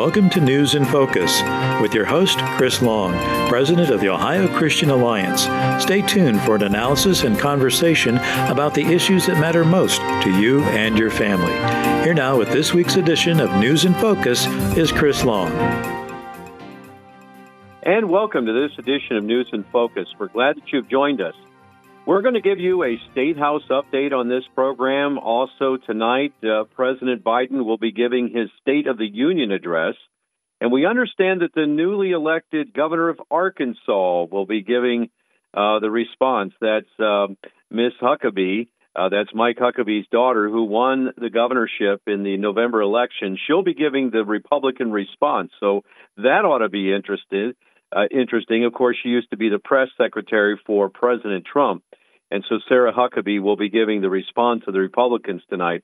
welcome to News in Focus with your host, Chris Long, President of the Ohio Christian Alliance. Stay tuned for an analysis and conversation about the issues that matter most to you and your family. Here now with this week's edition of News in Focus is Chris Long. And welcome to this edition of News in Focus. We're glad that you've joined us. We're going to give you a State House update on this program. Also, tonight, uh, President Biden will be giving his State of the Union address. And we understand that the newly elected governor of Arkansas will be giving uh, the response. That's uh, Miss Huckabee. Uh, that's Mike Huckabee's daughter, who won the governorship in the November election. She'll be giving the Republican response. So that ought to be interesting. Uh, interesting. Of course, she used to be the press secretary for President Trump. And so Sarah Huckabee will be giving the response to the Republicans tonight.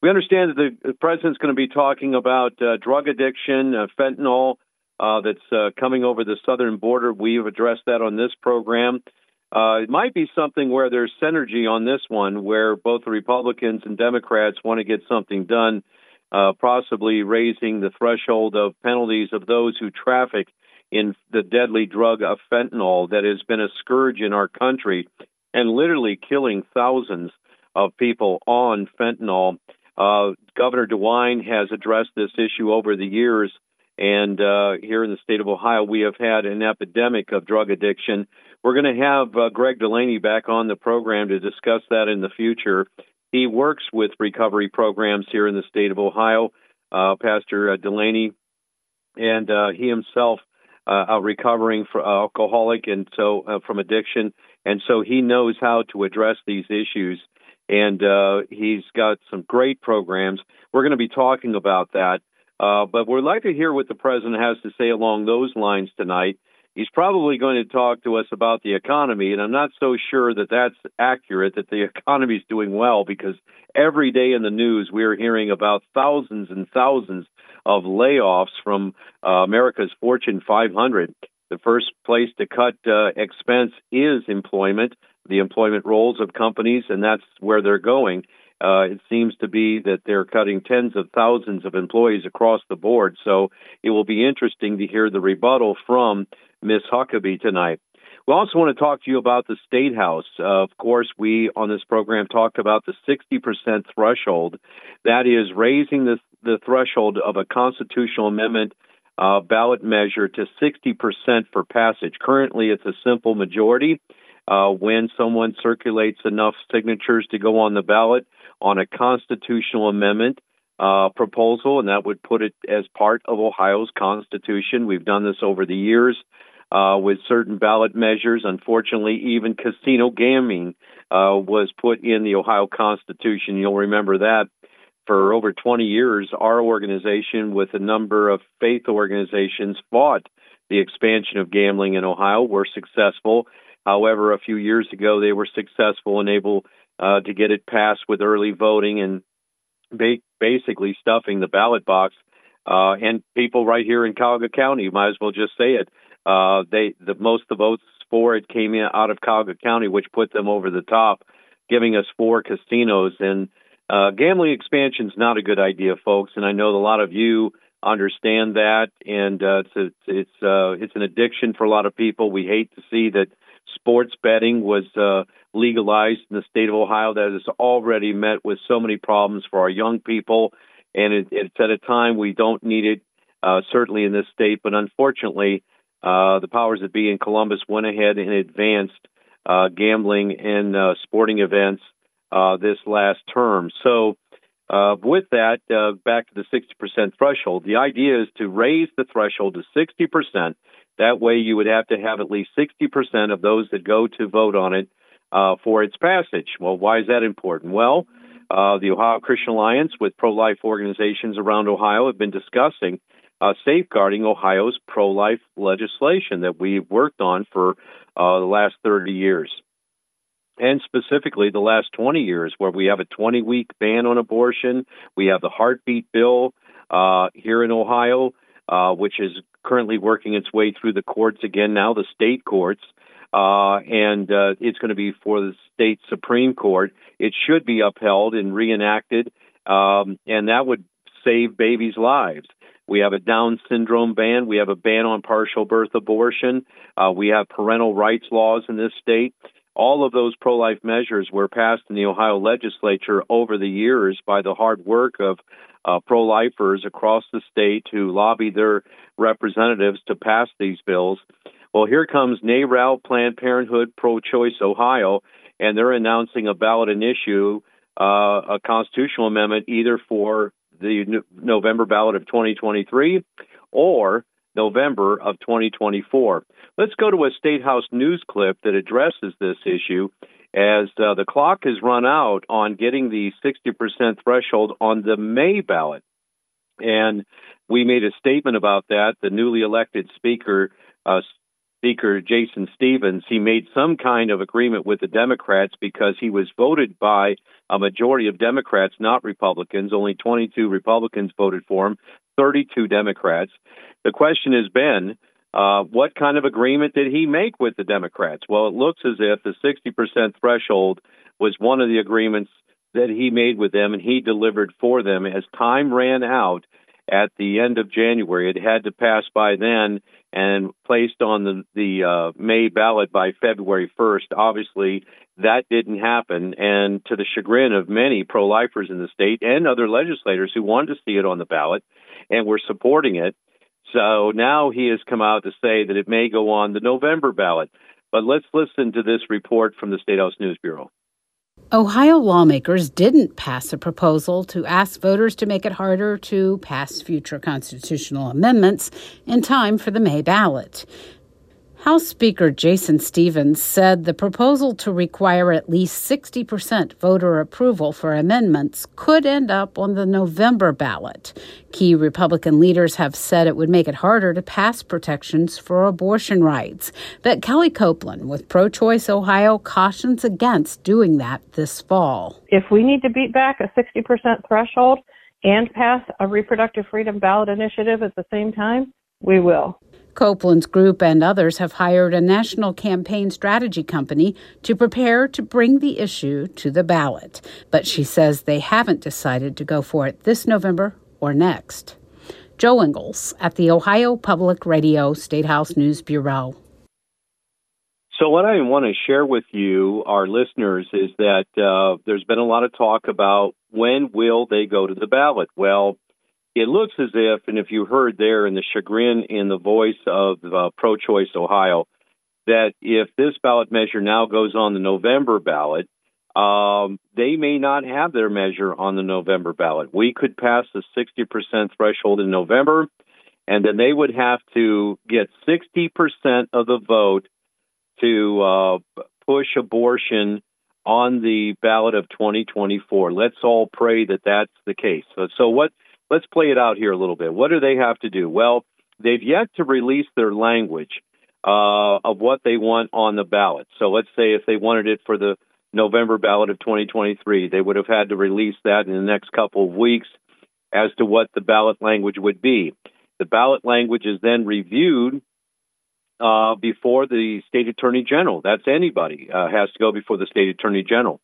We understand that the president's going to be talking about uh, drug addiction, uh, fentanyl uh, that's uh, coming over the southern border. We've addressed that on this program. Uh, it might be something where there's synergy on this one, where both the Republicans and Democrats want to get something done, uh, possibly raising the threshold of penalties of those who traffic in the deadly drug of fentanyl that has been a scourge in our country and literally killing thousands of people on fentanyl. Uh, Governor DeWine has addressed this issue over the years, and uh, here in the state of Ohio, we have had an epidemic of drug addiction. We're going to have uh, Greg Delaney back on the program to discuss that in the future. He works with recovery programs here in the state of Ohio, uh, Pastor uh, Delaney, and uh, he himself uh, recovering uh, alcoholic and so from addiction, and so he knows how to address these issues. And uh, he's got some great programs. We're going to be talking about that, uh, but we'd like to hear what the president has to say along those lines tonight. He's probably going to talk to us about the economy, and I'm not so sure that that's accurate. That the economy is doing well because every day in the news we are hearing about thousands and thousands of layoffs from uh, America's Fortune 500. The first place to cut uh, expense is employment, the employment rolls of companies, and that's where they're going. Uh, it seems to be that they're cutting tens of thousands of employees across the board. So it will be interesting to hear the rebuttal from Ms. Huckabee tonight. We also want to talk to you about the State House. Uh, of course, we on this program talked about the 60% threshold. That is raising the, the threshold of a constitutional amendment uh, ballot measure to 60% for passage. Currently, it's a simple majority. Uh, when someone circulates enough signatures to go on the ballot on a constitutional amendment uh, proposal, and that would put it as part of Ohio's Constitution. We've done this over the years uh, with certain ballot measures. Unfortunately, even casino gaming uh, was put in the Ohio Constitution. You'll remember that for over 20 years, our organization, with a number of faith organizations, fought the expansion of gambling in Ohio. Were successful. However, a few years ago, they were successful and able uh, to get it passed with early voting and ba- basically stuffing the ballot box. Uh, and people right here in Cuyahoga County, might as well just say it, uh, they the most of the votes for it came in out of Cuyahoga County, which put them over the top, giving us four casinos. And uh, gambling expansion is not a good idea, folks. And I know a lot of you understand that, and uh, it's a, it's uh, it's an addiction for a lot of people. We hate to see that sports betting was uh, legalized in the state of Ohio. That has already met with so many problems for our young people, and it, it's at a time we don't need it. Uh, certainly in this state, but unfortunately, uh, the powers that be in Columbus went ahead and advanced uh, gambling and uh, sporting events this last term. So, uh, with that, uh, back to the 60% threshold, the idea is to raise the threshold to 60%. That way, you would have to have at least 60% of those that go to vote on it for its passage. Well, why is that important? Well, the Ohio Christian Alliance with pro life organizations around Ohio have been discussing uh, safeguarding Ohio's pro life legislation that we've worked on for uh, the last 30 years. And specifically, the last 20 years, where we have a 20 week ban on abortion. We have the heartbeat bill uh, here in Ohio, uh, which is currently working its way through the courts again now, the state courts. Uh, and uh, it's going to be for the state Supreme Court. It should be upheld and reenacted, um, and that would save babies' lives. We have a Down syndrome ban. We have a ban on partial birth abortion. Uh, we have parental rights laws in this state. All of those pro life measures were passed in the Ohio legislature over the years by the hard work of uh, pro lifers across the state who lobbied their representatives to pass these bills. Well, here comes NARAL, Planned Parenthood, Pro Choice Ohio, and they're announcing a ballot issue, uh, a constitutional amendment either for the November ballot of 2023 or November of 2024. Let's go to a State House news clip that addresses this issue as uh, the clock has run out on getting the 60% threshold on the May ballot. And we made a statement about that. The newly elected speaker, uh, Speaker Jason Stephens, he made some kind of agreement with the Democrats because he was voted by a majority of Democrats, not Republicans. Only 22 Republicans voted for him, 32 Democrats. The question has been, uh, what kind of agreement did he make with the Democrats? Well, it looks as if the 60% threshold was one of the agreements that he made with them, and he delivered for them. As time ran out, at the end of January. It had to pass by then and placed on the, the uh, May ballot by February 1st. Obviously, that didn't happen. And to the chagrin of many pro lifers in the state and other legislators who wanted to see it on the ballot and we're supporting it. So now he has come out to say that it may go on the November ballot. But let's listen to this report from the State House News Bureau. Ohio lawmakers didn't pass a proposal to ask voters to make it harder to pass future constitutional amendments in time for the May ballot. House Speaker Jason Stephens said the proposal to require at least 60% voter approval for amendments could end up on the November ballot. Key Republican leaders have said it would make it harder to pass protections for abortion rights. But Kelly Copeland with Pro Choice Ohio cautions against doing that this fall. If we need to beat back a 60% threshold and pass a reproductive freedom ballot initiative at the same time, we will. Copeland's group and others have hired a national campaign strategy company to prepare to bring the issue to the ballot. But she says they haven't decided to go for it this November or next. Jo Ingles at the Ohio Public Radio State House News Bureau. So, what I want to share with you, our listeners, is that uh, there's been a lot of talk about when will they go to the ballot. Well, it looks as if, and if you heard there in the chagrin in the voice of uh, Pro Choice Ohio, that if this ballot measure now goes on the November ballot, um, they may not have their measure on the November ballot. We could pass the 60% threshold in November, and then they would have to get 60% of the vote to uh, push abortion on the ballot of 2024. Let's all pray that that's the case. So, so what? Let's play it out here a little bit. What do they have to do? Well, they've yet to release their language uh, of what they want on the ballot. So let's say if they wanted it for the November ballot of 2023, they would have had to release that in the next couple of weeks as to what the ballot language would be. The ballot language is then reviewed uh, before the state attorney general. That's anybody uh, has to go before the state attorney general.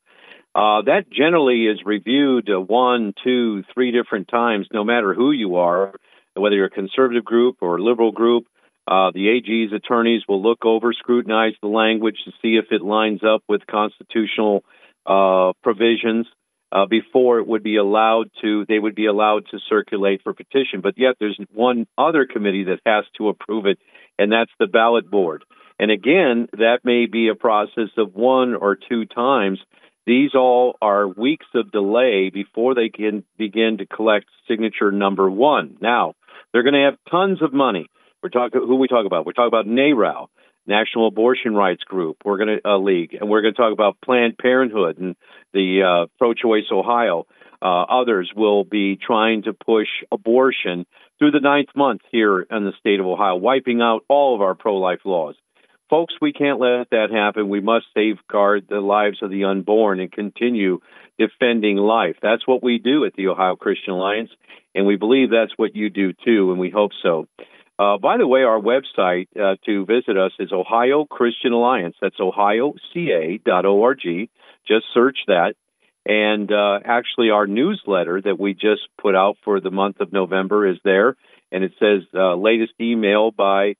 Uh, that generally is reviewed uh, one, two, three different times, no matter who you are, whether you're a conservative group or a liberal group. Uh, the AG's attorneys will look over, scrutinize the language to see if it lines up with constitutional uh, provisions uh, before it would be allowed to. They would be allowed to circulate for petition. But yet, there's one other committee that has to approve it, and that's the ballot board. And again, that may be a process of one or two times these all are weeks of delay before they can begin to collect signature number one. Now, they're going to have tons of money. We're talking who we talk about. We're talking about NARAL, National Abortion Rights Group. We're going to uh, league, and we're going to talk about Planned Parenthood and the uh, Pro-Choice Ohio. Uh, others will be trying to push abortion through the ninth month here in the state of Ohio, wiping out all of our pro-life laws. Folks, we can't let that happen. We must safeguard the lives of the unborn and continue defending life. That's what we do at the Ohio Christian Alliance, and we believe that's what you do too, and we hope so. Uh, by the way, our website uh, to visit us is Ohio Christian Alliance. That's ohioca.org. Just search that. And uh, actually, our newsletter that we just put out for the month of November is there and it says uh, latest email by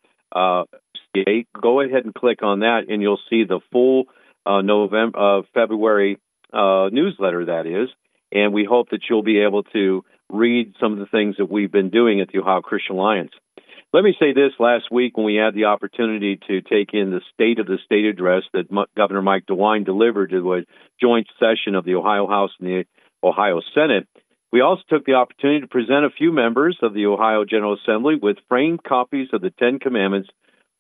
Go ahead and click on that, and you'll see the full uh, November, uh, February uh, newsletter. That is, and we hope that you'll be able to read some of the things that we've been doing at the Ohio Christian Alliance. Let me say this last week when we had the opportunity to take in the State of the State address that M- Governor Mike DeWine delivered to a joint session of the Ohio House and the Ohio Senate. We also took the opportunity to present a few members of the Ohio General Assembly with framed copies of the Ten Commandments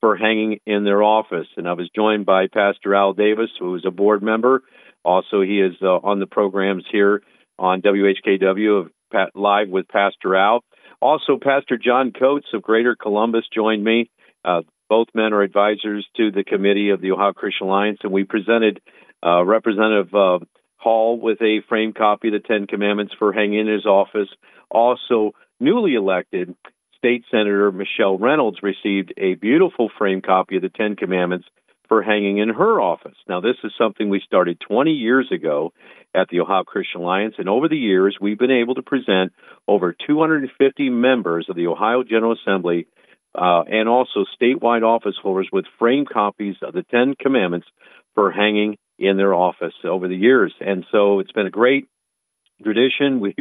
for hanging in their office. And I was joined by Pastor Al Davis, who is a board member. Also, he is uh, on the programs here on WHKW of Pat, Live with Pastor Al. Also, Pastor John Coates of Greater Columbus joined me. Uh, both men are advisors to the committee of the Ohio Christian Alliance, and we presented uh, Representative uh, Hall with a framed copy of the Ten Commandments for hanging in his office. Also, newly elected State Senator Michelle Reynolds received a beautiful framed copy of the Ten Commandments for hanging in her office. Now, this is something we started 20 years ago at the Ohio Christian Alliance, and over the years, we've been able to present over 250 members of the Ohio General Assembly uh, and also statewide office holders with framed copies of the Ten Commandments for hanging in their office over the years. And so it's been a great tradition. We've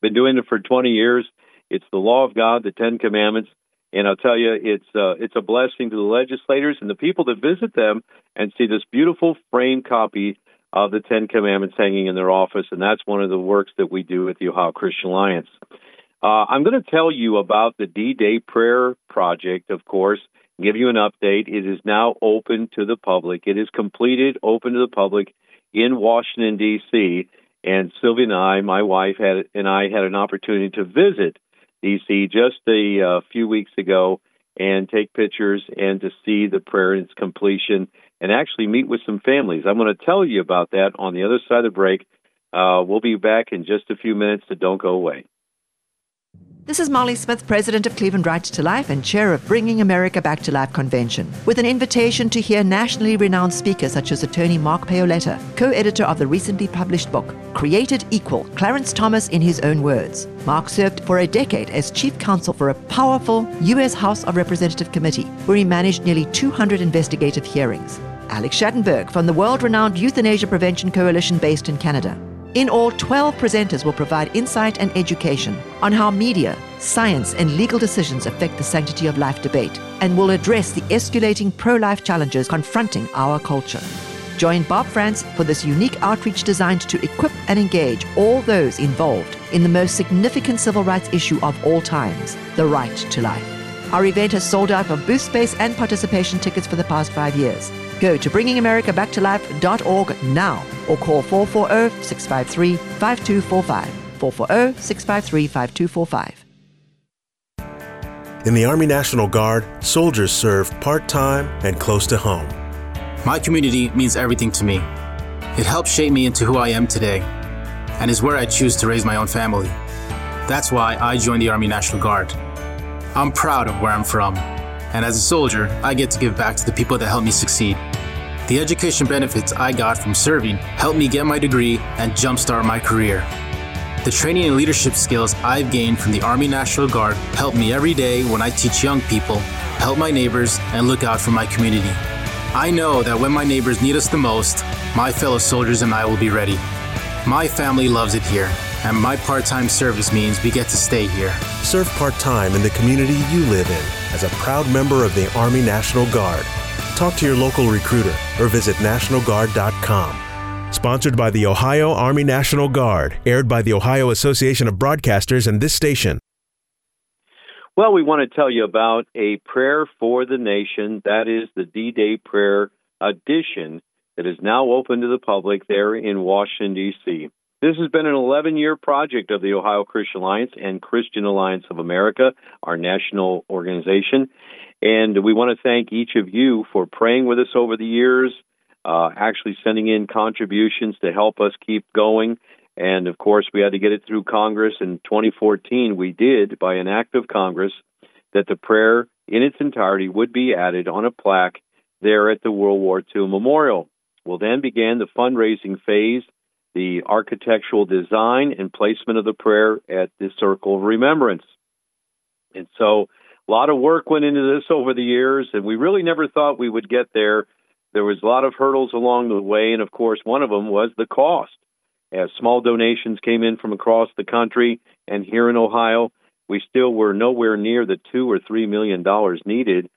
been doing it for 20 years. It's the law of God, the Ten Commandments, and I'll tell you, it's uh, it's a blessing to the legislators and the people that visit them and see this beautiful framed copy of the Ten Commandments hanging in their office. And that's one of the works that we do at the Ohio Christian Alliance. Uh, I'm going to tell you about the D Day Prayer Project, of course, give you an update. It is now open to the public. It is completed, open to the public in Washington, D.C. And Sylvia and I, my wife, had and I had an opportunity to visit DC just a uh, few weeks ago and take pictures and to see the prayer in its completion and actually meet with some families. I'm going to tell you about that on the other side of the break. Uh, we'll be back in just a few minutes, so don't go away. This is Molly Smith, President of Cleveland Right to Life and Chair of Bringing America Back to Life Convention, with an invitation to hear nationally renowned speakers such as attorney Mark Paoletta, co editor of the recently published book, Created Equal Clarence Thomas in His Own Words. Mark served for a decade as chief counsel for a powerful U.S. House of Representative Committee, where he managed nearly 200 investigative hearings. Alex Schadenberg from the world renowned Euthanasia Prevention Coalition based in Canada in all, 12 presenters will provide insight and education on how media, science, and legal decisions affect the sanctity of life debate and will address the escalating pro life challenges confronting our culture. Join Bob France for this unique outreach designed to equip and engage all those involved in the most significant civil rights issue of all times the right to life. Our event has sold out of booth space and participation tickets for the past five years. Go to bringingamericabackTolife.org now or call 440 653 5245. 440 653 5245. In the Army National Guard, soldiers serve part time and close to home. My community means everything to me. It helps shape me into who I am today and is where I choose to raise my own family. That's why I joined the Army National Guard. I'm proud of where I'm from, and as a soldier, I get to give back to the people that helped me succeed. The education benefits I got from serving helped me get my degree and jumpstart my career. The training and leadership skills I've gained from the Army National Guard help me every day when I teach young people, help my neighbors, and look out for my community. I know that when my neighbors need us the most, my fellow soldiers and I will be ready. My family loves it here, and my part time service means we get to stay here. Serve part time in the community you live in as a proud member of the Army National Guard. Talk to your local recruiter or visit NationalGuard.com. Sponsored by the Ohio Army National Guard, aired by the Ohio Association of Broadcasters and this station. Well, we want to tell you about a prayer for the nation. That is the D Day Prayer edition that is now open to the public there in Washington, D.C. This has been an 11 year project of the Ohio Christian Alliance and Christian Alliance of America, our national organization. And we want to thank each of you for praying with us over the years, uh, actually sending in contributions to help us keep going. And of course, we had to get it through Congress. In 2014, we did, by an act of Congress, that the prayer in its entirety would be added on a plaque there at the World War II Memorial. Well, then began the fundraising phase, the architectural design and placement of the prayer at the Circle of Remembrance. And so a lot of work went into this over the years, and we really never thought we would get there. There was a lot of hurdles along the way, and of course, one of them was the cost. As small donations came in from across the country and here in Ohio, we still were nowhere near the two or three million dollars needed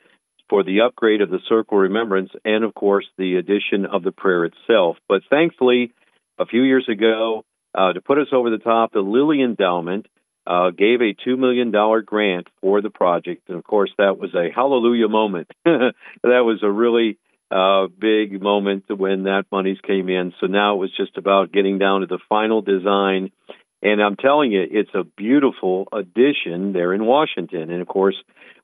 for the upgrade of the Circle Remembrance and, of course, the addition of the prayer itself. But thankfully, a few years ago, uh, to put us over the top, the Lilly Endowment uh, gave a $2 million grant for the project. And of course, that was a hallelujah moment. that was a really uh, big moment when that monies came in. So now it was just about getting down to the final design. And I'm telling you, it's a beautiful addition there in Washington. And of course,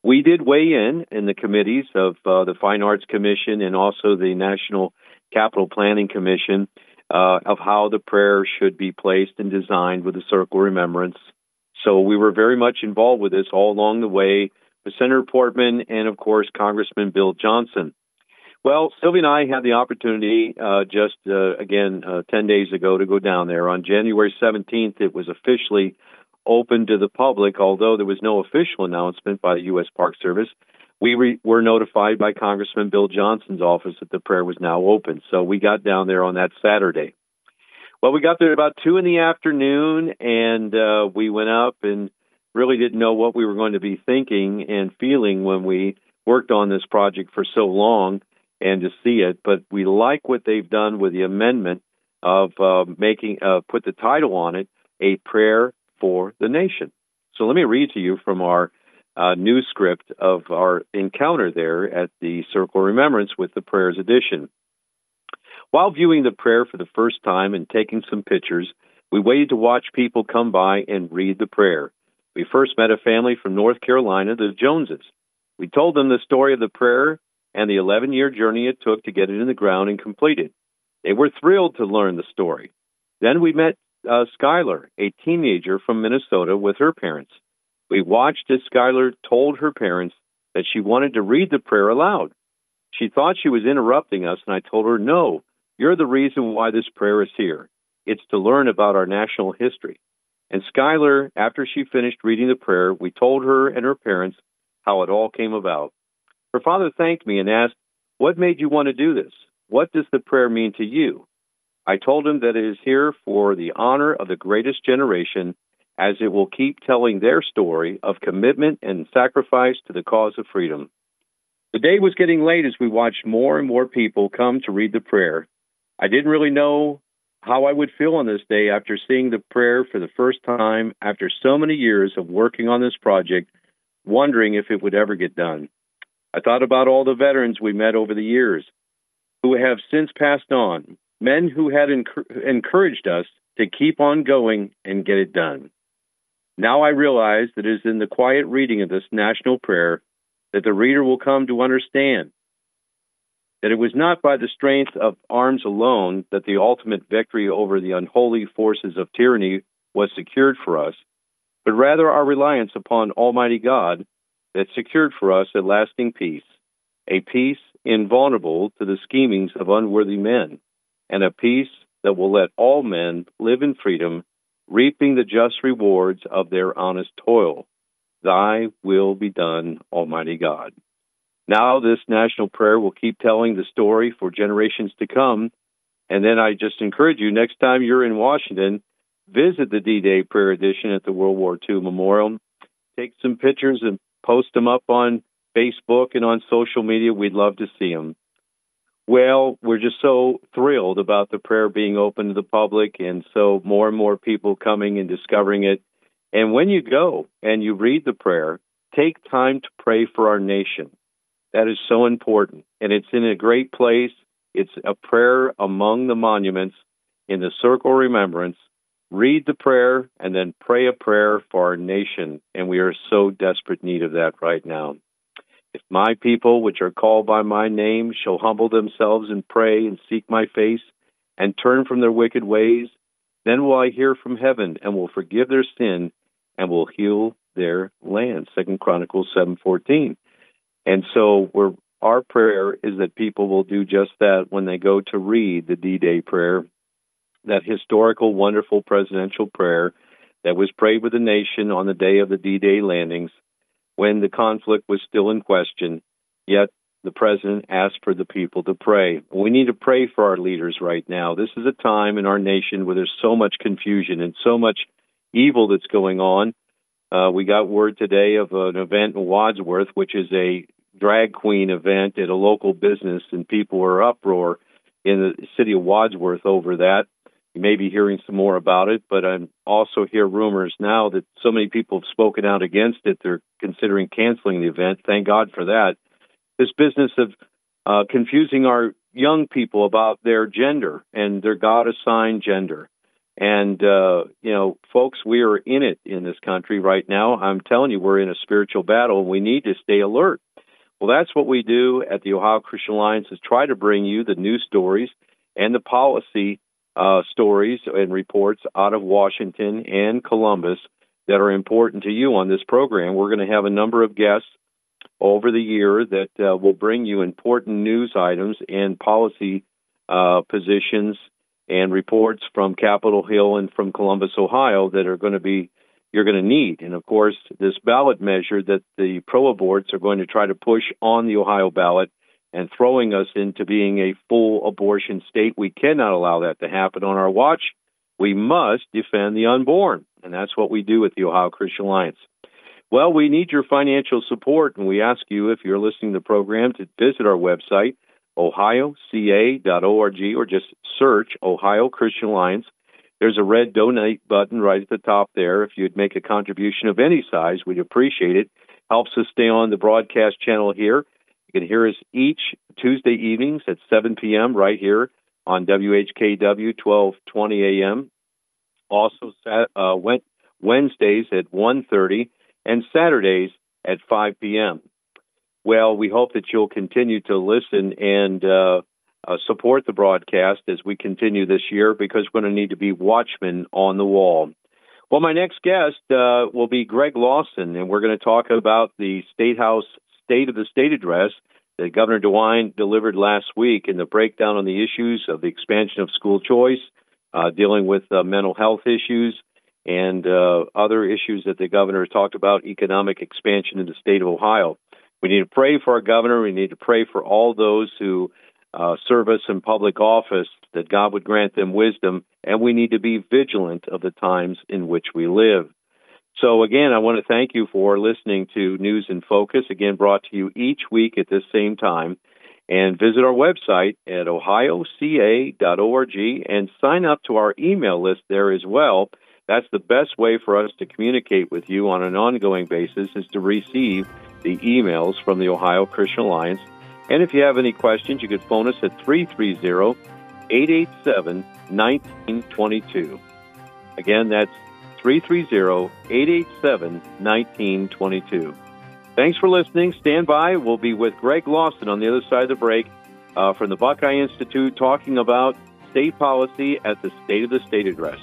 we did weigh in in the committees of uh, the Fine Arts Commission and also the National Capital Planning Commission uh, of how the prayer should be placed and designed with the Circle Remembrance so we were very much involved with this all along the way with Senator Portman and, of course, Congressman Bill Johnson. Well, Sylvia and I had the opportunity uh, just, uh, again, uh, 10 days ago to go down there. On January 17th, it was officially open to the public, although there was no official announcement by the U.S. Park Service. We re- were notified by Congressman Bill Johnson's office that the prayer was now open. So we got down there on that Saturday. Well, we got there about two in the afternoon, and uh, we went up and really didn't know what we were going to be thinking and feeling when we worked on this project for so long and to see it. But we like what they've done with the amendment of uh, making uh, put the title on it, a prayer for the nation. So let me read to you from our uh, news script of our encounter there at the Circle Remembrance with the Prayers Edition. While viewing the prayer for the first time and taking some pictures, we waited to watch people come by and read the prayer. We first met a family from North Carolina, the Joneses. We told them the story of the prayer and the 11 year journey it took to get it in the ground and completed. They were thrilled to learn the story. Then we met uh, Skylar, a teenager from Minnesota, with her parents. We watched as Skylar told her parents that she wanted to read the prayer aloud. She thought she was interrupting us, and I told her no, you're the reason why this prayer is here. It's to learn about our national history. And Skylar, after she finished reading the prayer, we told her and her parents how it all came about. Her father thanked me and asked, What made you want to do this? What does the prayer mean to you? I told him that it is here for the honor of the greatest generation, as it will keep telling their story of commitment and sacrifice to the cause of freedom. The day was getting late as we watched more and more people come to read the prayer, I didn't really know how I would feel on this day after seeing the prayer for the first time after so many years of working on this project, wondering if it would ever get done. I thought about all the veterans we met over the years who have since passed on, men who had enc- encouraged us to keep on going and get it done. Now I realize that it is in the quiet reading of this national prayer that the reader will come to understand that it was not by the strength of arms alone that the ultimate victory over the unholy forces of tyranny was secured for us, but rather our reliance upon Almighty God that secured for us a lasting peace, a peace invulnerable to the schemings of unworthy men, and a peace that will let all men live in freedom, reaping the just rewards of their honest toil. Thy will be done, Almighty God. Now, this national prayer will keep telling the story for generations to come. And then I just encourage you next time you're in Washington, visit the D Day prayer edition at the World War II Memorial. Take some pictures and post them up on Facebook and on social media. We'd love to see them. Well, we're just so thrilled about the prayer being open to the public, and so more and more people coming and discovering it. And when you go and you read the prayer, take time to pray for our nation. That is so important. And it's in a great place. It's a prayer among the monuments in the circle remembrance. Read the prayer and then pray a prayer for our nation. And we are so desperate need of that right now. If my people, which are called by my name, shall humble themselves and pray and seek my face and turn from their wicked ways, then will I hear from heaven and will forgive their sin and will heal their land. Second Chronicles seven fourteen. And so we're, our prayer is that people will do just that when they go to read the D Day prayer, that historical, wonderful presidential prayer that was prayed with the nation on the day of the D Day landings. when the conflict was still in question. Yet the president asked for the people to pray. We need to pray for our leaders right now. This is a time in our nation where there's so much confusion and so much evil that's going on. Uh, we got word today of an event in Wadsworth, which is a drag queen event at a local business, and people were uproar in the city of Wadsworth over that. You may be hearing some more about it, but I'm also hear rumors now that so many people have spoken out against it, they're considering canceling the event. Thank God for that. This business of uh, confusing our young people about their gender and their God assigned gender. And, uh, you know, folks, we are in it in this country right now. I'm telling you, we're in a spiritual battle and we need to stay alert. Well, that's what we do at the Ohio Christian Alliance is try to bring you the news stories and the policy uh, stories and reports out of Washington and Columbus that are important to you on this program. We're going to have a number of guests over the year that uh, will bring you important news items and policy uh, positions and reports from Capitol Hill and from Columbus, Ohio, that are going to be you're going to need. And of course, this ballot measure that the pro aborts are going to try to push on the Ohio ballot and throwing us into being a full abortion state. We cannot allow that to happen on our watch. We must defend the unborn. And that's what we do at the Ohio Christian Alliance. Well, we need your financial support, and we ask you, if you're listening to the program, to visit our website, ohioca.org, or just search Ohio Christian Alliance. There's a red donate button right at the top there. If you'd make a contribution of any size, we'd appreciate it. Helps us stay on the broadcast channel here. You can hear us each Tuesday evenings at 7 p.m. right here on WHKW 1220 a.m. Also, uh, Wednesdays at 1:30 and Saturdays at 5 p.m. Well, we hope that you'll continue to listen and uh, uh, support the broadcast as we continue this year because we're going to need to be watchmen on the wall. Well, my next guest uh, will be Greg Lawson, and we're going to talk about the State House State of the State address that Governor DeWine delivered last week and the breakdown on the issues of the expansion of school choice, uh, dealing with uh, mental health issues, and uh, other issues that the governor talked about, economic expansion in the state of Ohio. We need to pray for our governor. We need to pray for all those who uh, serve us in public office that God would grant them wisdom, and we need to be vigilant of the times in which we live. So, again, I want to thank you for listening to News in Focus, again, brought to you each week at this same time. And visit our website at ohioca.org and sign up to our email list there as well that's the best way for us to communicate with you on an ongoing basis is to receive the emails from the Ohio Christian Alliance. And if you have any questions, you could phone us at 330 887 1922. Again, that's 330 887 1922. Thanks for listening. Stand by. We'll be with Greg Lawson on the other side of the break uh, from the Buckeye Institute talking about state policy at the State of the State address.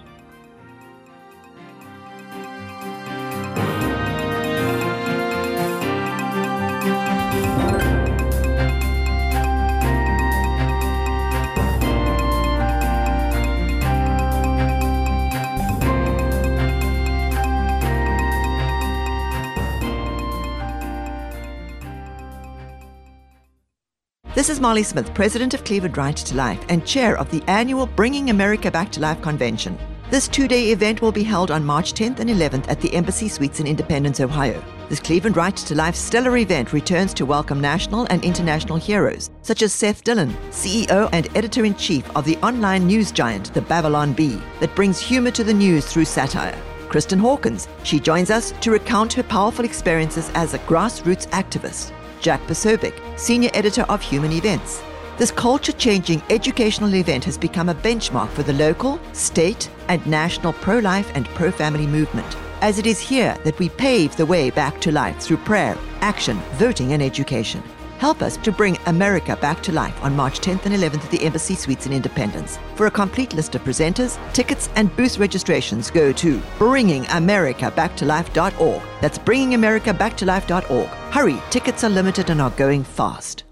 This is Molly Smith, President of Cleveland Right to Life and Chair of the annual Bringing America Back to Life convention. This two day event will be held on March 10th and 11th at the Embassy Suites in Independence, Ohio. This Cleveland Right to Life stellar event returns to welcome national and international heroes such as Seth Dillon, CEO and editor in chief of the online news giant, the Babylon Bee, that brings humor to the news through satire. Kristan Hawkins, she joins us to recount her powerful experiences as a grassroots activist. Jack Posobiec, Senior Editor of Human Events. This culture changing educational event has become a benchmark for the local, state, and national pro life and pro family movement, as it is here that we pave the way back to life through prayer, action, voting, and education. Help us to bring America back to life on March 10th and 11th at the Embassy Suites in Independence. For a complete list of presenters, tickets, and booth registrations, go to bringingamericabacktolife.org. That's bringingamericabacktolife.org. Hurry, tickets are limited and are going fast.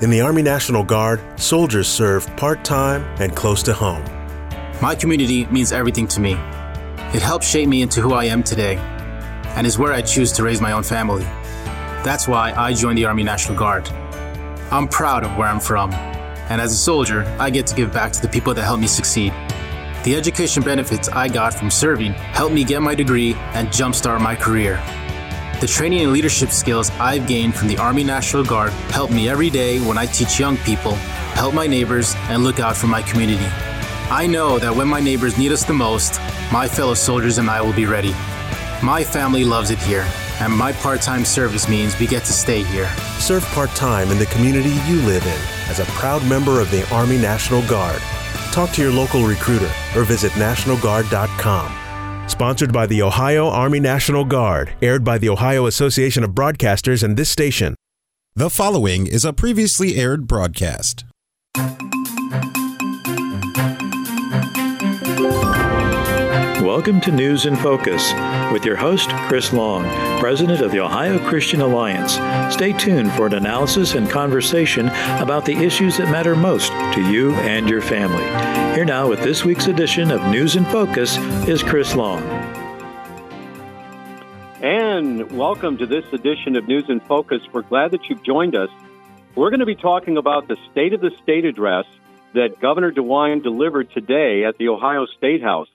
In the Army National Guard, soldiers serve part time and close to home. My community means everything to me. It helped shape me into who I am today and is where I choose to raise my own family. That's why I joined the Army National Guard. I'm proud of where I'm from, and as a soldier, I get to give back to the people that helped me succeed. The education benefits I got from serving helped me get my degree and jumpstart my career. The training and leadership skills I've gained from the Army National Guard help me every day when I teach young people, help my neighbors, and look out for my community. I know that when my neighbors need us the most, my fellow soldiers and I will be ready. My family loves it here, and my part time service means we get to stay here. Serve part time in the community you live in as a proud member of the Army National Guard. Talk to your local recruiter or visit NationalGuard.com. Sponsored by the Ohio Army National Guard, aired by the Ohio Association of Broadcasters and this station. The following is a previously aired broadcast. Welcome to News in Focus with your host, Chris Long, President of the Ohio Christian Alliance. Stay tuned for an analysis and conversation about the issues that matter most to you and your family. Here now with this week's edition of News in Focus is Chris Long. And welcome to this edition of News in Focus. We're glad that you've joined us. We're going to be talking about the State of the State address that Governor DeWine delivered today at the Ohio State House.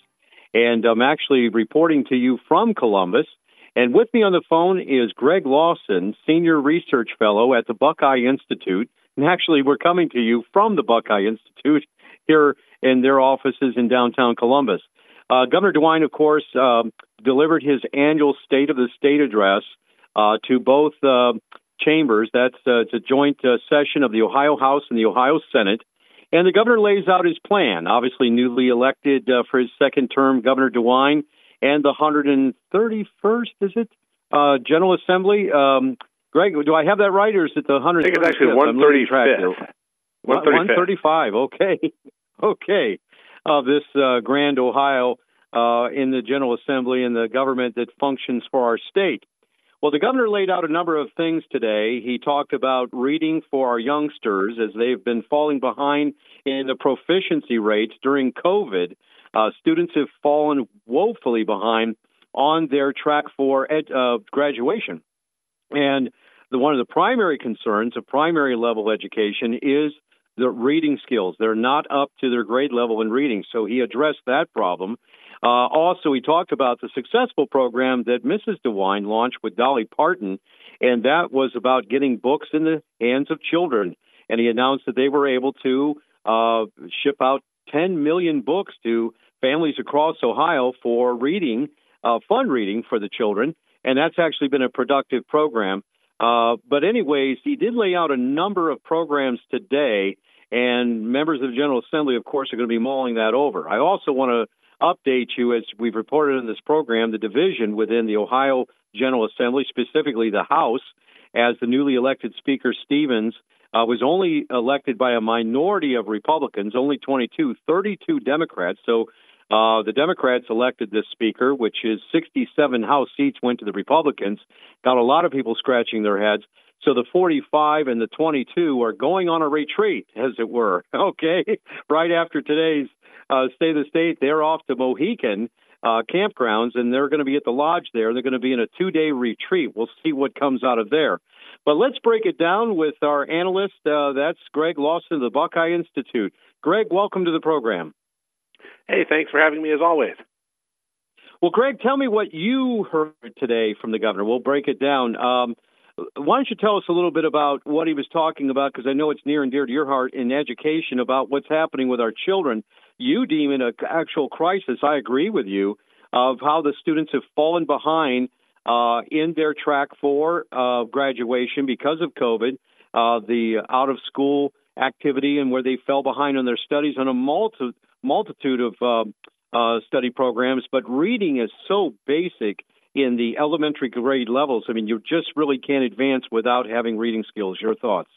And I'm actually reporting to you from Columbus. And with me on the phone is Greg Lawson, Senior Research Fellow at the Buckeye Institute. And actually, we're coming to you from the Buckeye Institute here in their offices in downtown Columbus. Uh, Governor DeWine, of course, uh, delivered his annual State of the State address uh, to both uh, chambers. That's uh, a joint uh, session of the Ohio House and the Ohio Senate. And the governor lays out his plan, obviously newly elected uh, for his second term, Governor DeWine, and the 131st, is it? Uh, General Assembly. Um, Greg, do I have that right, or is it the 135th? I think it's actually 135th. 135. Okay. okay. Of this uh, Grand Ohio uh, in the General Assembly and the government that functions for our state. Well, the governor laid out a number of things today. He talked about reading for our youngsters as they've been falling behind in the proficiency rates during COVID. Uh, students have fallen woefully behind on their track for ed, uh, graduation. And the, one of the primary concerns of primary level education is the reading skills. They're not up to their grade level in reading. So he addressed that problem. Uh, also, he talked about the successful program that Mrs. DeWine launched with Dolly Parton, and that was about getting books in the hands of children. And he announced that they were able to uh, ship out 10 million books to families across Ohio for reading, uh, fun reading for the children. And that's actually been a productive program. Uh, but, anyways, he did lay out a number of programs today, and members of the General Assembly, of course, are going to be mulling that over. I also want to update you as we've reported in this program the division within the Ohio General Assembly, specifically the House, as the newly elected Speaker Stephens uh, was only elected by a minority of Republicans, only 22, 32 Democrats. So uh, the Democrats elected this Speaker, which is 67 House seats went to the Republicans, got a lot of people scratching their heads. So the 45 and the 22 are going on a retreat, as it were. Okay, right after today's uh, State of the State, they're off to Mohican uh, campgrounds, and they're going to be at the lodge there. They're going to be in a two-day retreat. We'll see what comes out of there. But let's break it down with our analyst. Uh, that's Greg Lawson of the Buckeye Institute. Greg, welcome to the program. Hey, thanks for having me as always. Well, Greg, tell me what you heard today from the governor. We'll break it down. Um, why don't you tell us a little bit about what he was talking about? Because I know it's near and dear to your heart in education about what's happening with our children. You deem it an actual crisis. I agree with you of how the students have fallen behind uh, in their track for uh, graduation because of COVID, uh, the out of school activity, and where they fell behind on their studies on a multi- multitude of um, uh, study programs. But reading is so basic in the elementary grade levels. I mean, you just really can't advance without having reading skills. Your thoughts?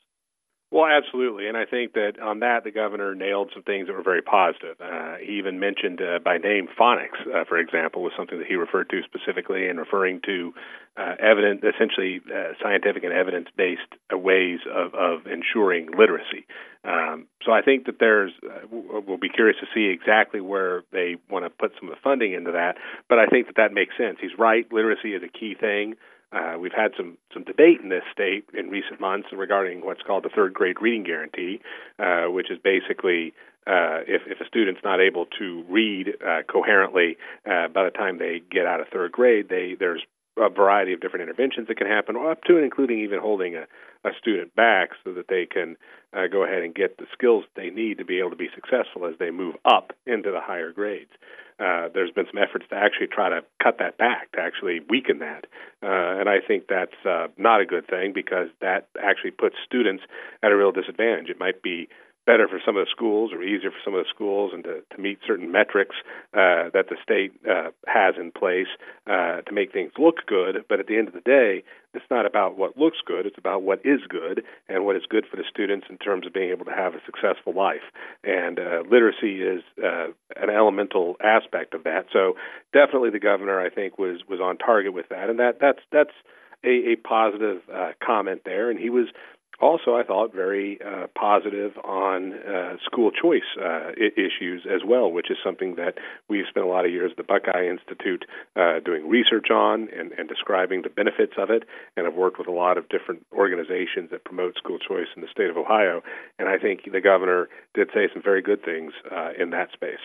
Well, absolutely, and I think that on that the governor nailed some things that were very positive. Uh, he even mentioned uh, by name phonics, uh, for example, was something that he referred to specifically, and referring to uh, evident, essentially uh, scientific and evidence-based uh, ways of, of ensuring literacy. Um, so I think that there's, uh, we'll be curious to see exactly where they want to put some of the funding into that. But I think that that makes sense. He's right. Literacy is a key thing. Uh, we've had some some debate in this state in recent months regarding what's called the third grade reading guarantee, uh, which is basically uh, if, if a student's not able to read uh, coherently uh, by the time they get out of third grade, they there's a variety of different interventions that can happen, up to and including even holding a, a student back so that they can uh, go ahead and get the skills they need to be able to be successful as they move up into the higher grades. Uh, there's been some efforts to actually try to cut that back, to actually weaken that. Uh, and I think that's uh, not a good thing because that actually puts students at a real disadvantage. It might be better for some of the schools or easier for some of the schools and to, to meet certain metrics uh, that the state uh, has in place uh, to make things look good. But at the end of the day, it's not about what looks good, it's about what is good and what is good for the students in terms of being able to have a successful life. And uh, literacy is uh, an elemental aspect of that. So definitely the governor, I think, was, was on target with that. And that, that's, that's, a, a positive uh, comment there, and he was also, I thought, very uh, positive on uh, school choice uh, I- issues as well, which is something that we've spent a lot of years at the Buckeye Institute uh, doing research on and, and describing the benefits of it, and I've worked with a lot of different organizations that promote school choice in the state of Ohio. And I think the governor did say some very good things uh, in that space.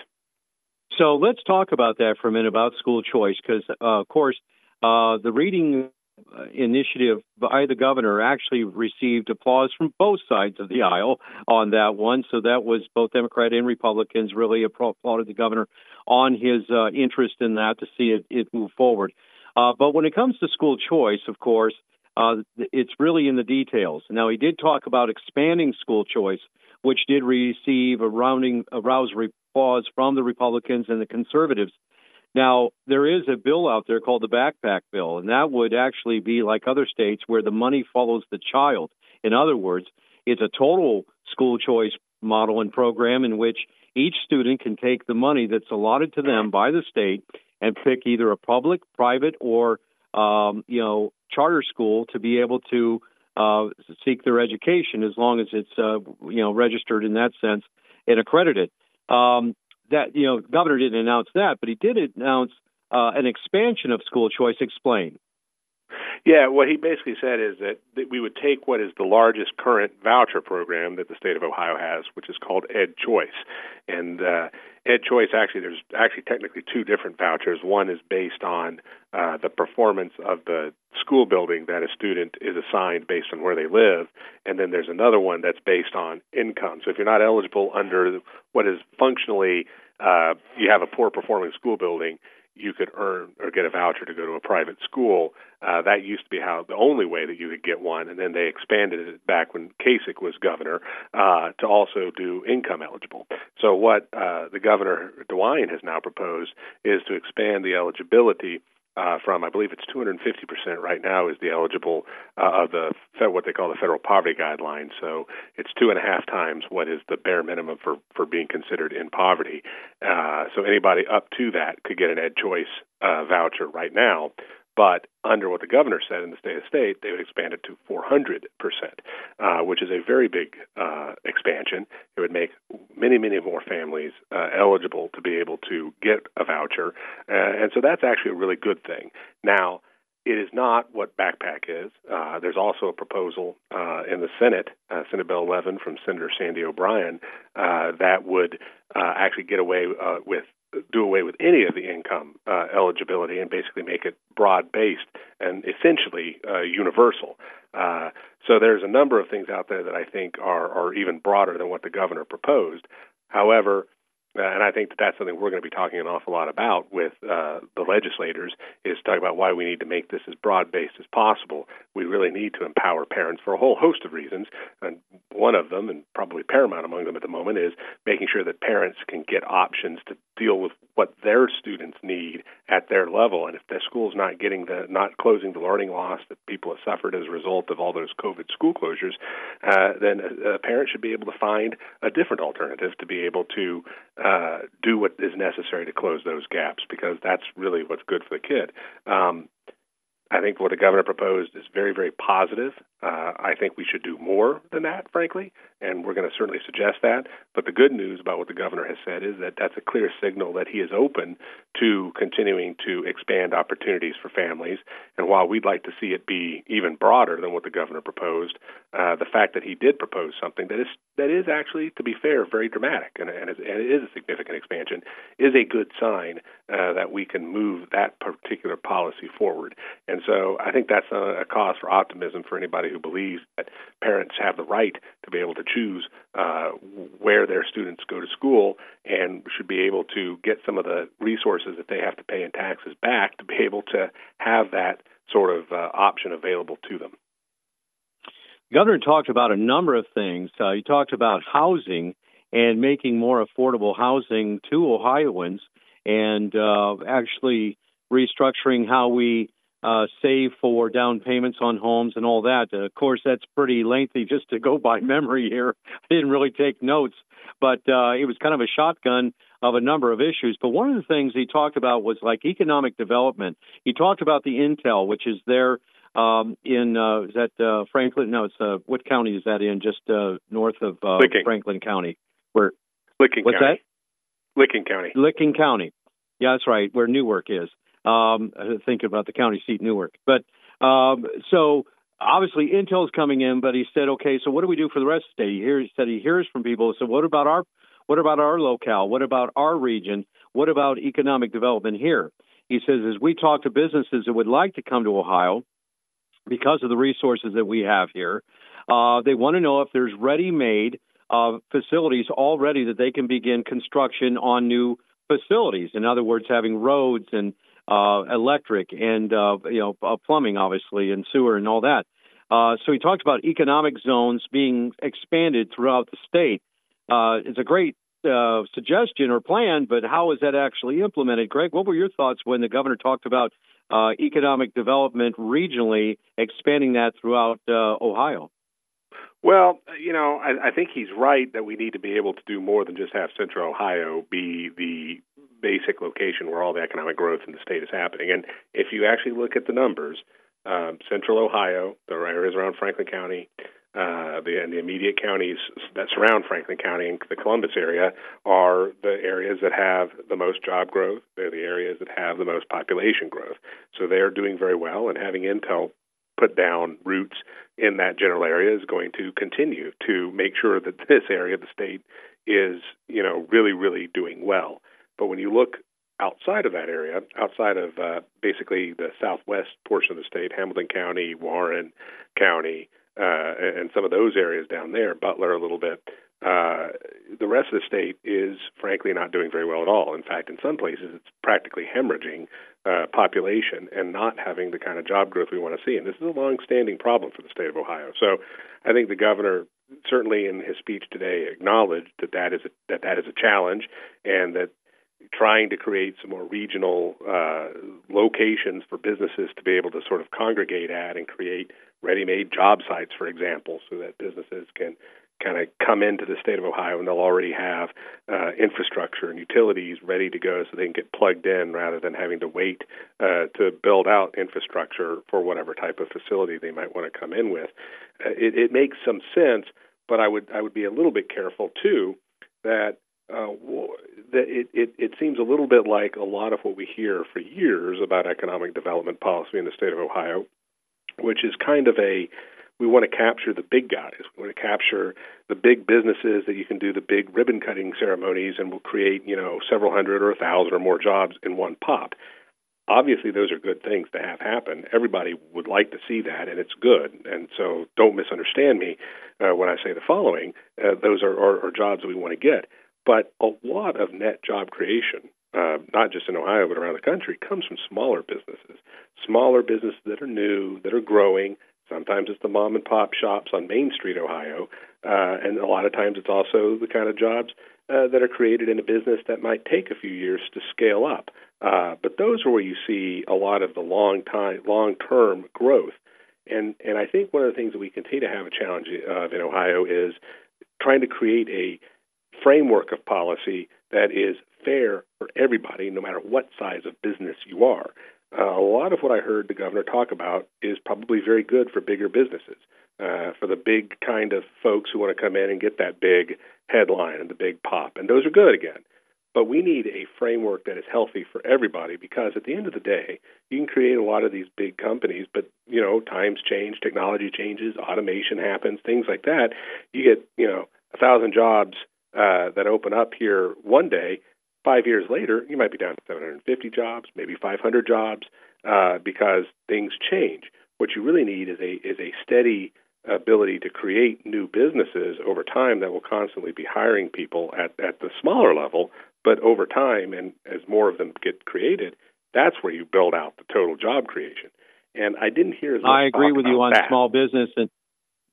So let's talk about that for a minute about school choice, because uh, of course the reading initiative by the governor actually received applause from both sides of the aisle on that one. So that was both Democrat and Republicans really applauded the governor on his uh, interest in that to see it, it move forward. Uh, but when it comes to school choice, of course, uh, it's really in the details. Now, he did talk about expanding school choice, which did receive a rounding, a rousing applause from the Republicans and the conservatives. Now, there is a bill out there called the Backpack Bill, and that would actually be like other states where the money follows the child. In other words, it's a total school choice model and program in which each student can take the money that's allotted to them by the state and pick either a public, private, or um, you know charter school to be able to uh, seek their education as long as it's uh, you know registered in that sense and accredited. Um, that you know, governor didn't announce that, but he did announce uh, an expansion of school choice. Explain. Yeah, what he basically said is that, that we would take what is the largest current voucher program that the state of Ohio has, which is called Ed Choice, and uh, Ed Choice actually there's actually technically two different vouchers. One is based on uh, the performance of the school building that a student is assigned based on where they live, and then there's another one that's based on income. So if you're not eligible under what is functionally uh, you have a poor performing school building, you could earn or get a voucher to go to a private school. Uh, that used to be how the only way that you could get one, and then they expanded it back when Kasich was governor uh, to also do income eligible. So what uh, the governor DeWine has now proposed is to expand the eligibility uh, from I believe it's 250 percent right now is the eligible uh, of the what they call the federal poverty guidelines. So it's two and a half times what is the bare minimum for for being considered in poverty. Uh, so anybody up to that could get an Ed Choice uh, voucher right now. But under what the governor said in the state of state, they would expand it to 400%, uh, which is a very big uh, expansion. It would make many, many more families uh, eligible to be able to get a voucher. Uh, and so that's actually a really good thing. Now, it is not what backpack is. Uh, there's also a proposal uh, in the Senate, uh, Senate Bill 11 from Senator Sandy O'Brien, uh, that would uh, actually get away with do away with any of the income uh, eligibility and basically make it broad based and essentially uh, universal. Uh, so there's a number of things out there that I think are, are even broader than what the governor proposed. However, and I think that that's something we're going to be talking an awful lot about with uh, the legislators is talk about why we need to make this as broad based as possible. We really need to empower parents for a whole host of reasons, and one of them, and probably paramount among them at the moment, is making sure that parents can get options to deal with what their students need at their level. And if the school's not getting the not closing the learning loss that people have suffered as a result of all those COVID school closures, uh, then a, a parent should be able to find a different alternative to be able to uh, do what is necessary to close those gaps because that's really what's good for the kid. Um, I think what the governor proposed is very, very positive. Uh, I think we should do more than that, frankly, and we're going to certainly suggest that. But the good news about what the governor has said is that that's a clear signal that he is open to continuing to expand opportunities for families. And while we'd like to see it be even broader than what the governor proposed, uh, the fact that he did propose something that is that is actually, to be fair, very dramatic and, and, is, and it is a significant expansion is a good sign uh, that we can move that particular policy forward. And so I think that's a, a cause for optimism for anybody who believes that parents have the right to be able to choose uh, where their students go to school and should be able to get some of the resources that they have to pay in taxes back to be able to have that sort of uh, option available to them. Governor talked about a number of things. Uh, he talked about housing and making more affordable housing to Ohioans and uh, actually restructuring how we uh, save for down payments on homes and all that. Uh, of course, that's pretty lengthy just to go by memory here. I didn't really take notes, but uh, it was kind of a shotgun of a number of issues. But one of the things he talked about was like economic development. He talked about the Intel, which is there um, in uh, is that uh, Franklin? No, it's uh, what county is that in? Just uh, north of uh, Franklin County. Where Licking what's County. that? Licking County. Licking County. Yeah, that's right. Where Newark is. Um, thinking about the county seat, Newark. But um, so obviously Intel's coming in, but he said, okay, so what do we do for the rest of the state? He, hears, he said he hears from people. So what about our what about our locale? What about our region? What about economic development here? He says, as we talk to businesses that would like to come to Ohio, because of the resources that we have here. Uh, they want to know if there's ready-made uh, facilities already that they can begin construction on new facilities. In other words, having roads and uh, electric and uh, you know uh, plumbing, obviously, and sewer and all that. Uh, so he talked about economic zones being expanded throughout the state. Uh, it's a great uh, suggestion or plan, but how is that actually implemented? Greg, what were your thoughts when the governor talked about uh, economic development regionally, expanding that throughout uh, Ohio? Well, you know, I, I think he's right that we need to be able to do more than just have Central Ohio be the basic location where all the economic growth in the state is happening. And if you actually look at the numbers, um, Central Ohio, the areas around Franklin County, uh, the, and the immediate counties that surround Franklin County and the Columbus area are the areas that have the most job growth. They're the areas that have the most population growth. So they are doing very well, and having Intel put down roots in that general area is going to continue to make sure that this area of the state is, you know, really, really doing well. But when you look outside of that area, outside of uh, basically the southwest portion of the state, Hamilton County, Warren County, uh, and some of those areas down there, Butler a little bit. Uh, the rest of the state is frankly not doing very well at all. In fact, in some places, it's practically hemorrhaging uh, population and not having the kind of job growth we want to see. And this is a long-standing problem for the state of Ohio. So, I think the governor certainly in his speech today acknowledged that that is a, that that is a challenge, and that trying to create some more regional uh, locations for businesses to be able to sort of congregate at and create ready-made job sites, for example, so that businesses can kind of come into the state of Ohio and they'll already have uh, infrastructure and utilities ready to go so they can get plugged in rather than having to wait uh, to build out infrastructure for whatever type of facility they might want to come in with. Uh, it, it makes some sense, but I would I would be a little bit careful too that uh, that it, it, it seems a little bit like a lot of what we hear for years about economic development policy in the state of Ohio, which is kind of a we want to capture the big guys. We want to capture the big businesses that you can do the big ribbon cutting ceremonies and will create, you know, several hundred or a thousand or more jobs in one pop. Obviously, those are good things to have happen. Everybody would like to see that, and it's good. And so, don't misunderstand me uh, when I say the following: uh, those are, are, are jobs that we want to get. But a lot of net job creation, uh, not just in Ohio but around the country, comes from smaller businesses. Smaller businesses that are new, that are growing. Sometimes it's the mom and pop shops on Main Street, Ohio, uh, and a lot of times it's also the kind of jobs uh, that are created in a business that might take a few years to scale up. Uh, but those are where you see a lot of the long time, long term growth. And and I think one of the things that we continue to have a challenge of in Ohio is trying to create a framework of policy that is fair for everybody, no matter what size of business you are. Uh, a lot of what I heard the governor talk about is probably very good for bigger businesses, uh, for the big kind of folks who want to come in and get that big headline and the big pop, and those are good again. But we need a framework that is healthy for everybody because at the end of the day, you can create a lot of these big companies, but you know, times change, technology changes, automation happens, things like that. You get, you know, a thousand jobs uh, that open up here one day. Five years later, you might be down to 750 jobs, maybe 500 jobs, uh, because things change. What you really need is a is a steady ability to create new businesses over time that will constantly be hiring people at, at the smaller level but over time, and as more of them get created, that's where you build out the total job creation. And I didn't hear as much I agree with you on that. small business, and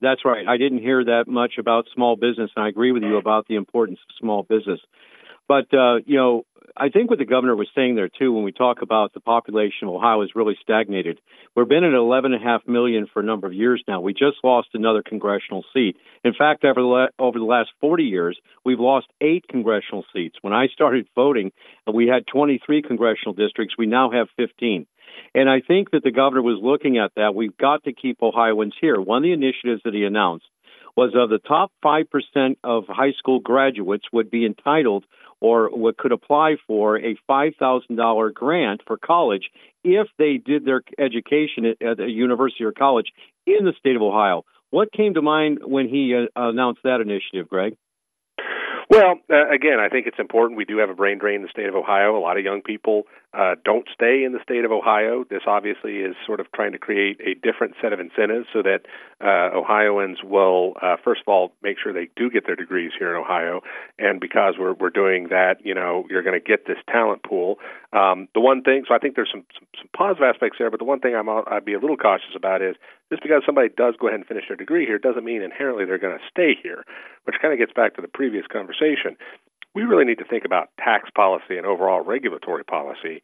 that's right. I didn't hear that much about small business, and I agree with you about the importance of small business. But uh, you know, I think what the governor was saying there too, when we talk about the population of Ohio is really stagnated. We've been at 11.5 million for a number of years now. We just lost another congressional seat. In fact, over the, over the last 40 years, we've lost eight congressional seats. When I started voting, we had 23 congressional districts. We now have 15. And I think that the governor was looking at that. We've got to keep Ohioans here. One of the initiatives that he announced was of the top 5% of high school graduates would be entitled or what could apply for a $5,000 grant for college if they did their education at, a university or college in the state of Ohio. What came to mind when he uh, announced that initiative, Greg? Well, uh, again, I think it's important. We do have a brain drain in the state of Ohio. A lot of young people uh, don't stay in the state of Ohio. This obviously is sort of trying to create a different set of incentives so that uh, Ohioans will, uh, first of all, make sure they do get their degrees here in Ohio. And because we're we're doing that, you know, you're going to get this talent pool. Um, the one thing, so I think there's some, some some positive aspects there, but the one thing I'm I'd be a little cautious about is just because somebody does go ahead and finish their degree here doesn't mean inherently they're going to stay here, which kind of gets back to the previous conversation. We really need to think about tax policy and overall regulatory policy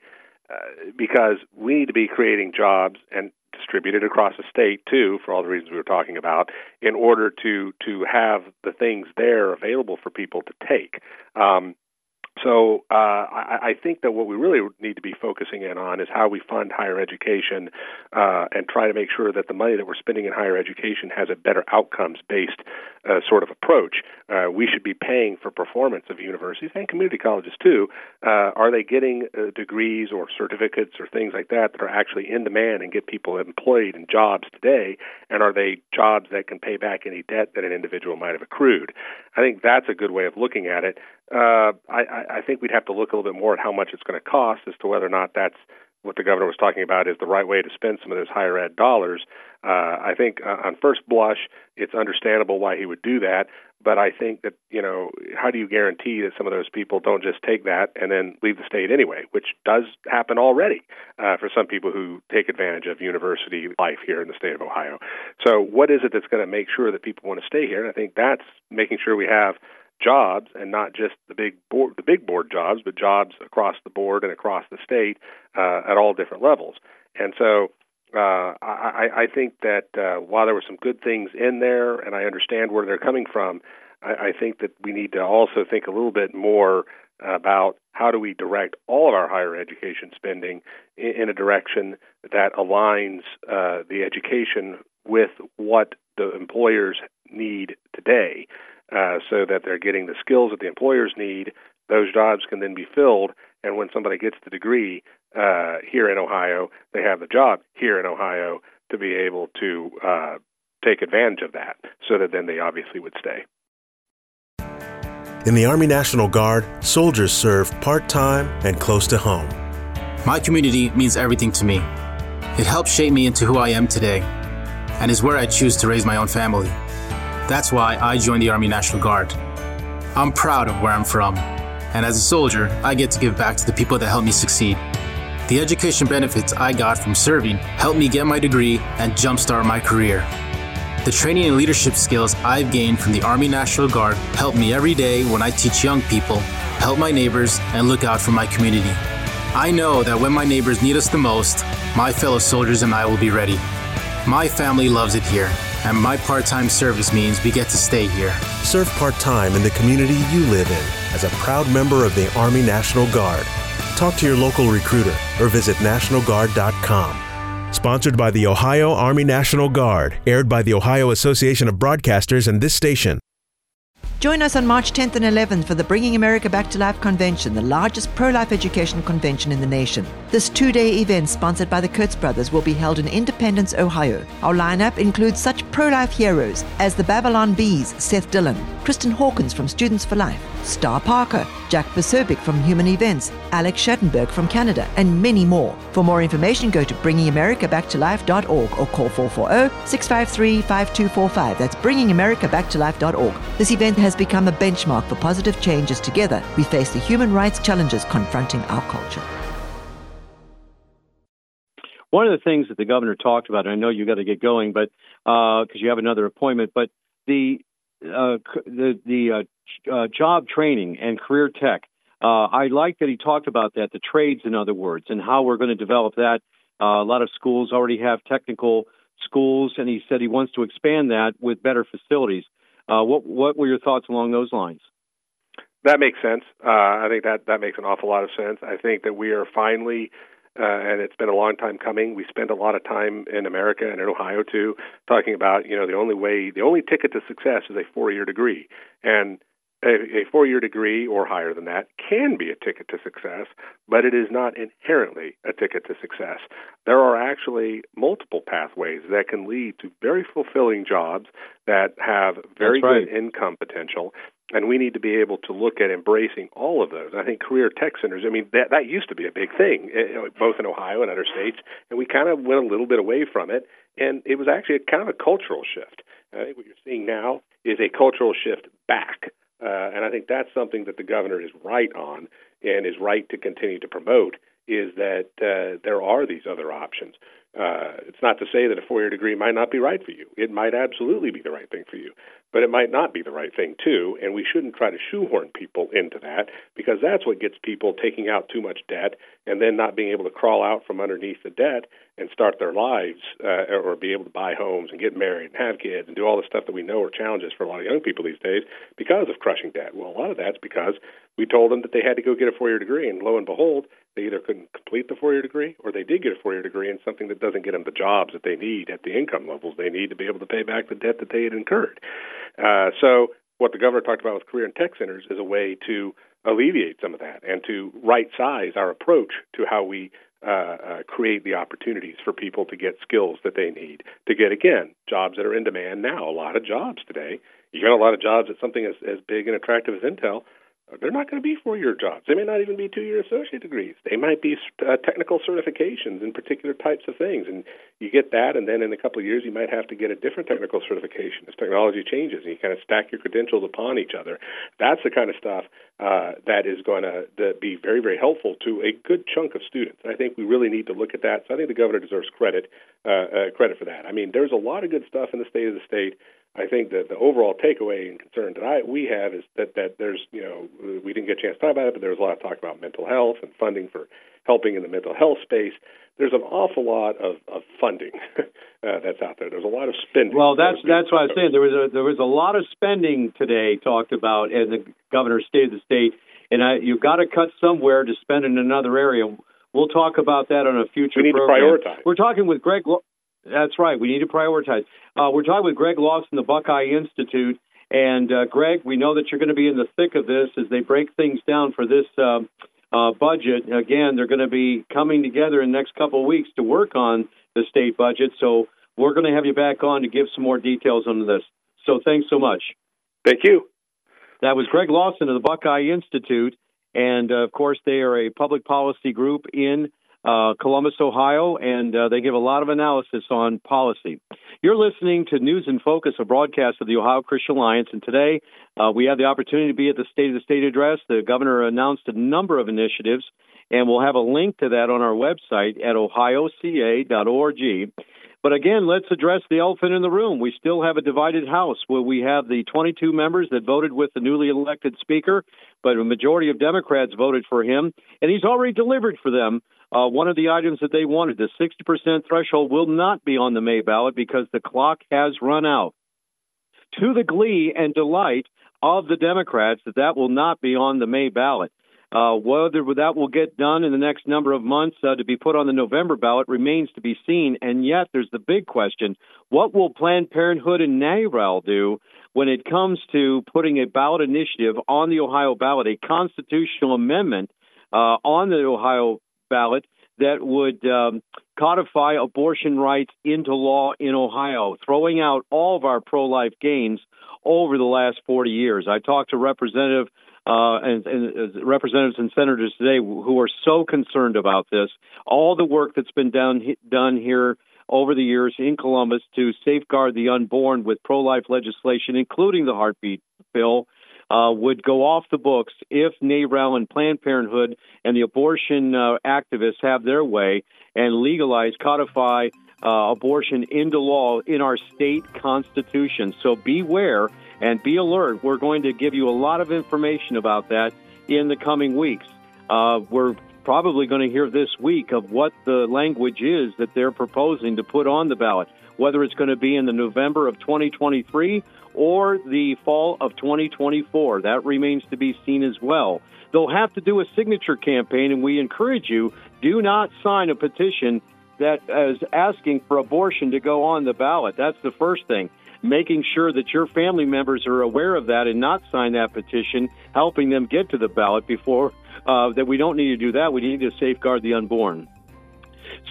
uh, because we need to be creating jobs and distributed across the state too, for all the reasons we were talking about, in order to to have the things there available for people to take. Um, so uh, I, I think that what we really need to be focusing in on is how we fund higher education uh, and try to make sure that the money that we're spending in higher education has a better outcomes based uh, sort of approach. Uh, we should be paying for performance of universities and community colleges too. Uh, are they getting uh, degrees or certificates or things like that that are actually in demand and get people employed in jobs today? And are they jobs that can pay back any debt that an individual might have accrued? I think that's a good way of looking at it. Uh, I, I think we'd have to look a little bit more at how much it's going to cost as to whether or not that's what the governor was talking about is the right way to spend some of those higher ed dollars. Uh, I think uh, on first blush, it's understandable why he would do that. But I think that you know, how do you guarantee that some of those people don't just take that and then leave the state anyway, which does happen already uh, for some people who take advantage of university life here in the state of Ohio. So, what is it that's going to make sure that people want to stay here? And I think that's making sure we have jobs and not just the big board the big board jobs but jobs across the board and across the state uh, at all different levels. And so uh, I, I think that uh, while there were some good things in there and I understand where they're coming from I, I think that we need to also think a little bit more about how do we direct all of our higher education spending in, in a direction that aligns uh, the education with what the employers need today uh, so that they're getting the skills that the employers need. Those jobs can then be filled, and when somebody gets the degree uh, here in Ohio, they have the job here in Ohio to be able to uh, take advantage of that, so that then they obviously would stay. In the Army National Guard, soldiers serve part time and close to home. My community means everything to me. It helps shape me into who I am today, and is where I choose to raise my own family. That's why I joined the Army National Guard. I'm proud of where I'm from. And as a soldier, I get to give back to the people that helped me succeed. The education benefits I got from serving helped me get my degree and jumpstart my career. The training and leadership skills I've gained from the Army National Guard help me every day when I teach young people, help my neighbors, and look out for my community. I know that when my neighbors need us the most, my fellow soldiers and I will be ready. My family loves it here, and my part time service means we get to stay here. Serve part time in the community you live in as a proud member of the Army National Guard. Talk to your local recruiter or visit NationalGuard.com. Sponsored by the Ohio Army National Guard, aired by the Ohio Association of Broadcasters and this station. Join us on March 10th and 11th for the Bringing America Back to Life Convention, the largest pro life education convention in the nation. This two day event, sponsored by the Kurtz Brothers, will be held in Independence, Ohio. Our lineup includes such pro life heroes as the Babylon Bee's, Seth Dillon, Kristan Hawkins from Students for Life, Star Parker, Jack Posobiec from Human Events, Alex Schadenberg from Canada, and many more. For more information, go to bringingamericabacktolife.org or call 440-653-5245. That's bringingamericabacktolife.org. This event has become a benchmark for positive changes. Together, we face the human rights challenges confronting our culture. One of the things that the governor talked about, and I know you got to get going, but because uh, you have another appointment, but the uh, the the uh, uh, job training and career tech. Uh, I like that he talked about that, the trades, in other words, and how we're going to develop that. Uh, a lot of schools already have technical schools, and he said he wants to expand that with better facilities. Uh, what what were your thoughts along those lines? That makes sense. Uh, I think that that makes an awful lot of sense. I think that we are finally uh, and it's been a long time coming. We spend a lot of time in America and in Ohio too talking about you know the only way, the only ticket to success is a four-year degree, and a, a four-year degree or higher than that can be a ticket to success, but it is not inherently a ticket to success. There are actually multiple pathways that can lead to very fulfilling jobs that have very right. good income potential and we need to be able to look at embracing all of those. I think career tech centers. I mean, that that used to be a big thing, eh, both in Ohio and other states, and we kind of went a little bit away from it. And it was actually a kind of a cultural shift. I think what you're seeing now is a cultural shift back, uh, and I think that's something that the governor is right on and is right to continue to promote. Is that uh, there are these other options. Uh, it's not to say that a four year degree might not be right for you. It might absolutely be the right thing for you, but it might not be the right thing too. And we shouldn't try to shoehorn people into that because that's what gets people taking out too much debt and then not being able to crawl out from underneath the debt and start their lives uh, or be able to buy homes and get married and have kids and do all the stuff that we know are challenges for a lot of young people these days because of crushing debt. Well, a lot of that's because we told them that they had to go get a four year degree, and lo and behold, they either couldn't complete the four year degree or they did get a four year degree in something that doesn't get them the jobs that they need at the income levels they need to be able to pay back the debt that they had incurred. Uh, so, what the governor talked about with career and tech centers is a way to alleviate some of that and to right size our approach to how we uh, uh, create the opportunities for people to get skills that they need to get again jobs that are in demand now. A lot of jobs today. You got a lot of jobs at something as, as big and attractive as Intel they're not going to be four year jobs. They may not even be two year associate degrees. They might be uh, technical certifications in particular types of things. And you get that, and then in a couple of years, you might have to get a different technical certification as technology changes and you kind of stack your credentials upon each other. That's the kind of stuff uh, that is going to be very, very helpful to a good chunk of students. And I think we really need to look at that. So I think the governor deserves credit uh, uh, credit for that. I mean, there's a lot of good stuff in the state of the state. I think that the overall takeaway and concern that I we have is that that there's you know we didn't get a chance to talk about it, but there was a lot of talk about mental health and funding for helping in the mental health space. There's an awful lot of, of funding uh, that's out there. There's a lot of spending. Well, that's that's what I was saying. There was a there was a lot of spending today talked about in the governor's state of the state, and I, you've got to cut somewhere to spend in another area. We'll talk about that on a future. We need program. to prioritize. We're talking with Greg. That's right. We need to prioritize. Uh, we're talking with Greg Lawson, the Buckeye Institute. And uh, Greg, we know that you're going to be in the thick of this as they break things down for this uh, uh, budget. Again, they're going to be coming together in the next couple of weeks to work on the state budget. So we're going to have you back on to give some more details on this. So thanks so much. Thank you. That was Greg Lawson of the Buckeye Institute. And uh, of course, they are a public policy group in uh, Columbus, Ohio, and uh, they give a lot of analysis on policy. You're listening to News in Focus, a broadcast of the Ohio Christian Alliance, and today uh, we have the opportunity to be at the State of the State address. The governor announced a number of initiatives, and we'll have a link to that on our website at ohioca.org. But again, let's address the elephant in the room. We still have a divided House where we have the 22 members that voted with the newly elected Speaker, but a majority of Democrats voted for him, and he's already delivered for them. Uh, one of the items that they wanted, the 60% threshold, will not be on the May ballot because the clock has run out. To the glee and delight of the Democrats, that that will not be on the May ballot. Uh, whether that will get done in the next number of months uh, to be put on the November ballot remains to be seen. And yet, there's the big question what will Planned Parenthood and NARAL do when it comes to putting a ballot initiative on the Ohio ballot, a constitutional amendment uh, on the Ohio ballot that would um, codify abortion rights into law in Ohio, throwing out all of our pro life gains over the last 40 years. I talked to Representative uh, and, and uh, representatives and senators today who are so concerned about this. All the work that's been done done here over the years in Columbus to safeguard the unborn with pro-life legislation, including the heartbeat bill, uh, would go off the books if NARAL and Planned Parenthood and the abortion uh, activists have their way and legalize, codify uh, abortion into law in our state constitution. So beware and be alert. We're going to give you a lot of information about that in the coming weeks. Uh, we're probably going to hear this week of what the language is that they're proposing to put on the ballot, whether it's going to be in the November of 2023 or the fall of 2024. That remains to be seen as well. They'll have to do a signature campaign, and we encourage you do not sign a petition that is asking for abortion to go on the ballot. That's the first thing making sure that your family members are aware of that and not sign that petition, helping them get to the ballot before uh, that we don't need to do that. We need to safeguard the unborn.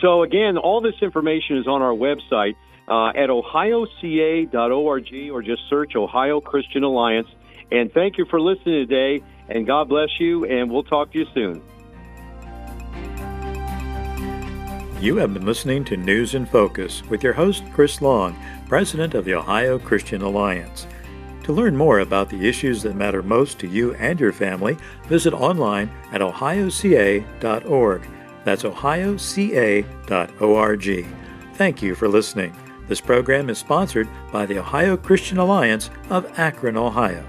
So, again, all this information is on our website uh, at ohioca.org or just search Ohio Christian Alliance. And thank you for listening today, and God bless you, and we'll talk to you soon. You have been listening to News in Focus with your host, Chris Long, President of the Ohio Christian Alliance. To learn more about the issues that matter most to you and your family, visit online at ohioca.org. That's ohioca.org. Thank you for listening. This program is sponsored by the Ohio Christian Alliance of Akron, Ohio.